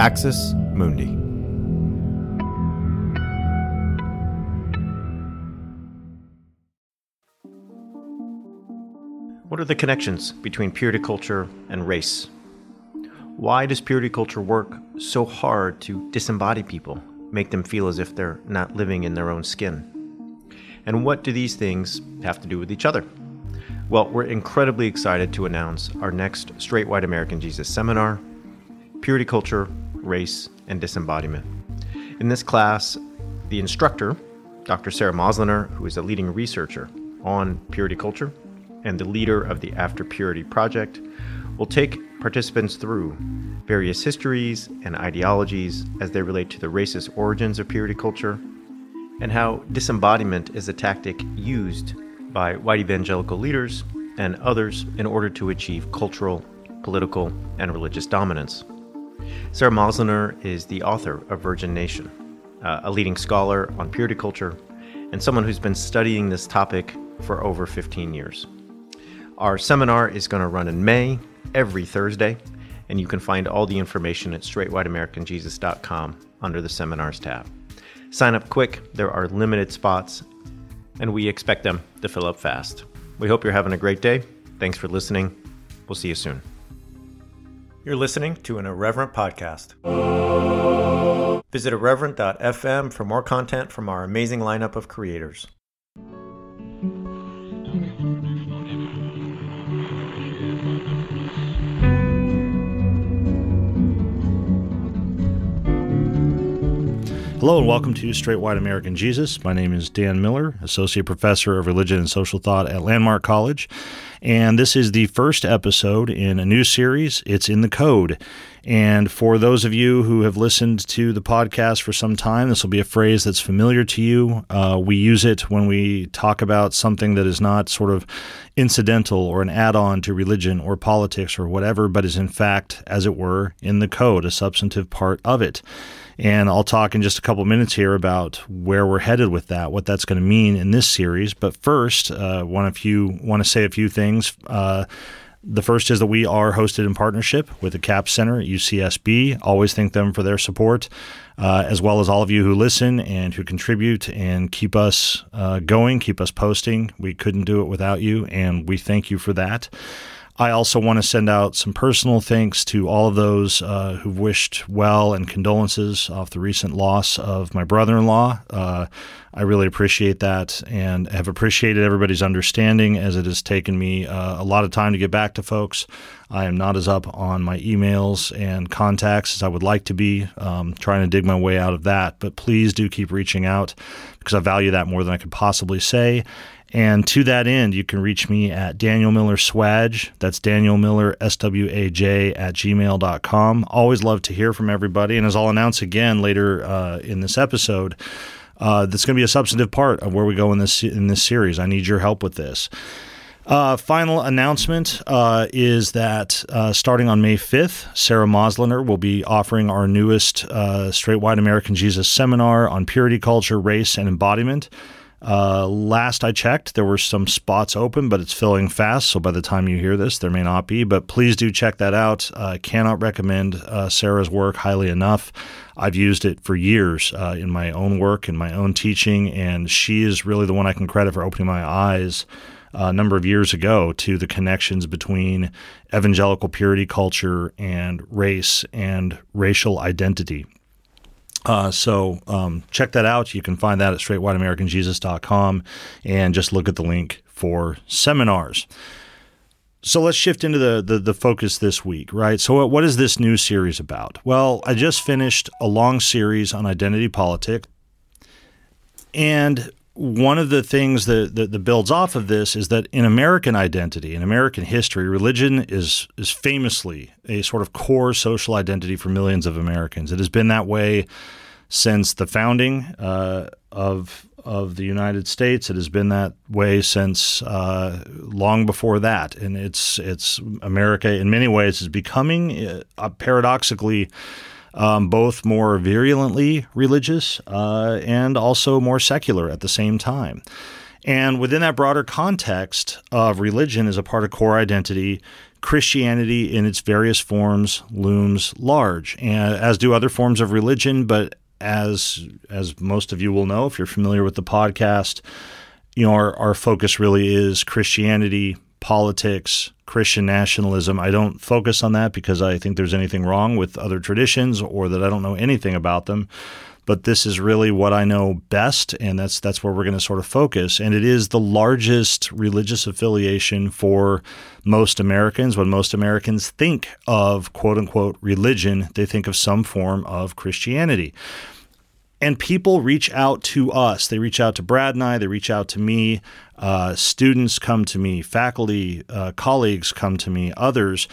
Axis Mundi. What are the connections between purity culture and race? Why does purity culture work so hard to disembody people, make them feel as if they're not living in their own skin? And what do these things have to do with each other? Well, we're incredibly excited to announce our next Straight White American Jesus seminar Purity Culture, Race, and Disembodiment. In this class, the instructor, Dr. Sara Moslener, who is a leading researcher on purity culture and the leader of the After Purity Project, will take participants through various histories and ideologies as they relate to the racist origins of purity culture and how disembodiment is a tactic used by white evangelical leaders and others in order to achieve cultural, political, and religious dominance. Sara Moslener is the author of Virgin Nation, uh, a leading scholar on purity culture, and someone who's been studying this topic for over 15 years. Our seminar is going to run in May every Thursday, and you can find all the information at straightwhiteamericanjesus.com under the seminars tab. Sign up quick, there are limited spots, and we expect them to fill up fast. We hope you're having a great day. Thanks for listening. We'll see you soon. You're listening to an Irreverent podcast. Visit irreverent.fm for more content from our amazing lineup of creators. Hello and welcome to Straight White American Jesus. My name is Dan Miller, Associate Professor of Religion and Social Thought at Landmark College. And this is the first episode in a new series. It's in the code. And for those of you who have listened to the podcast for some time, this will be a phrase that's familiar to you. Uh, we use it when we talk about something that is not sort of incidental or an add on to religion or politics or whatever, but is in fact, as it were, in the code, a substantive part of it. And I'll talk in just a couple minutes here about where we're headed with that, what that's going to mean in this series. But first, uh, want few want to say a few things. Uh, the first is that we are hosted in partnership with the Capps Center at UCSB. Always thank them for their support, uh, as well as all of you who listen and who contribute and keep us uh, going, keep us posting. We couldn't do it without you, and we thank you for that. I also want to send out some personal thanks to all of those uh, who've wished well and condolences off the recent loss of my brother in law. Uh, I really appreciate that and have appreciated everybody's understanding as it has taken me uh, a lot of time to get back to folks. I am not as up on my emails and contacts as I would like to be, um, trying to dig my way out of that. But please do keep reaching out because I value that more than I could possibly say. And to that end, you can reach me at Daniel Miller Swaj. That's Daniel Miller, S W A J, at gmail.com. Always love to hear from everybody. And as I'll announce again later uh, in this episode, uh, that's going to be a substantive part of where we go in this in this series. I need your help with this. Uh, final announcement uh, is that uh, starting on May 5th, Sara Moslener will be offering our newest uh, Straight White American Jesus seminar on purity culture, race, and embodiment. Uh, last I checked, there were some spots open, but it's filling fast. So by the time you hear this, there may not be. But please do check that out. I uh, cannot recommend Sara's work highly enough. I've used it for years in my own work, in my own teaching, and she is really the one I can credit for opening my eyes. A number of years ago to the connections between evangelical purity culture and race and racial identity. Uh, so um, check that out. You can find that at straightwhiteamericanjesus.com and just look at the link for seminars. So let's shift into the, the, the focus this week, right? So what is this new series about? Well, I just finished a long series on identity politics, and one of the things that, that, that, builds off of this is that in American identity, in American history, religion is is famously a sort of core social identity for millions of Americans. It has been that way since the founding uh, of of the United States. It has been that way since uh, long before that, and it's it's America in many ways is becoming uh, paradoxically um, both more virulently religious uh, and also more secular at the same time. And within that broader context of religion as a part of core identity Christianity in its various forms looms large, and as do other forms of religion. But as as most of you will know, if you're familiar with the podcast, you know our, our focus really is Christianity, politics, Christian nationalism. I don't focus on that because I think there's anything wrong with other traditions or that I don't know anything about them but this is really what I know best, and that's that's where we're going to sort of focus. And it is the largest religious affiliation for most Americans. When most Americans think of quote unquote religion, they think of some form of Christianity. And people reach out to us. They reach out to Brad and I. They reach out to me. Uh, students come to me. Faculty, uh, colleagues come to me. Others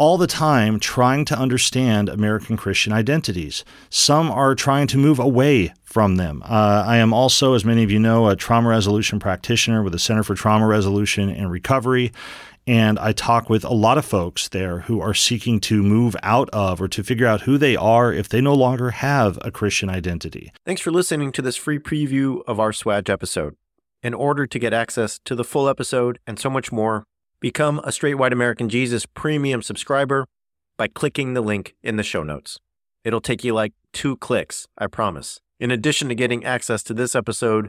all the time trying to understand American Christian identities. Some are trying to move away from them. Uh, I am also, as many of you know, a trauma resolution practitioner with the Center for Trauma Resolution and Recovery. And I talk with a lot of folks there who are seeking to move out of or to figure out who they are if they no longer have a Christian identity. Thanks for listening to this free preview of our SWAJ episode. In order to get access to the full episode and so much more, Become a Straight White American Jesus premium subscriber by clicking the link in the show notes. It'll take you like two clicks, I promise. In addition to getting access to this episode,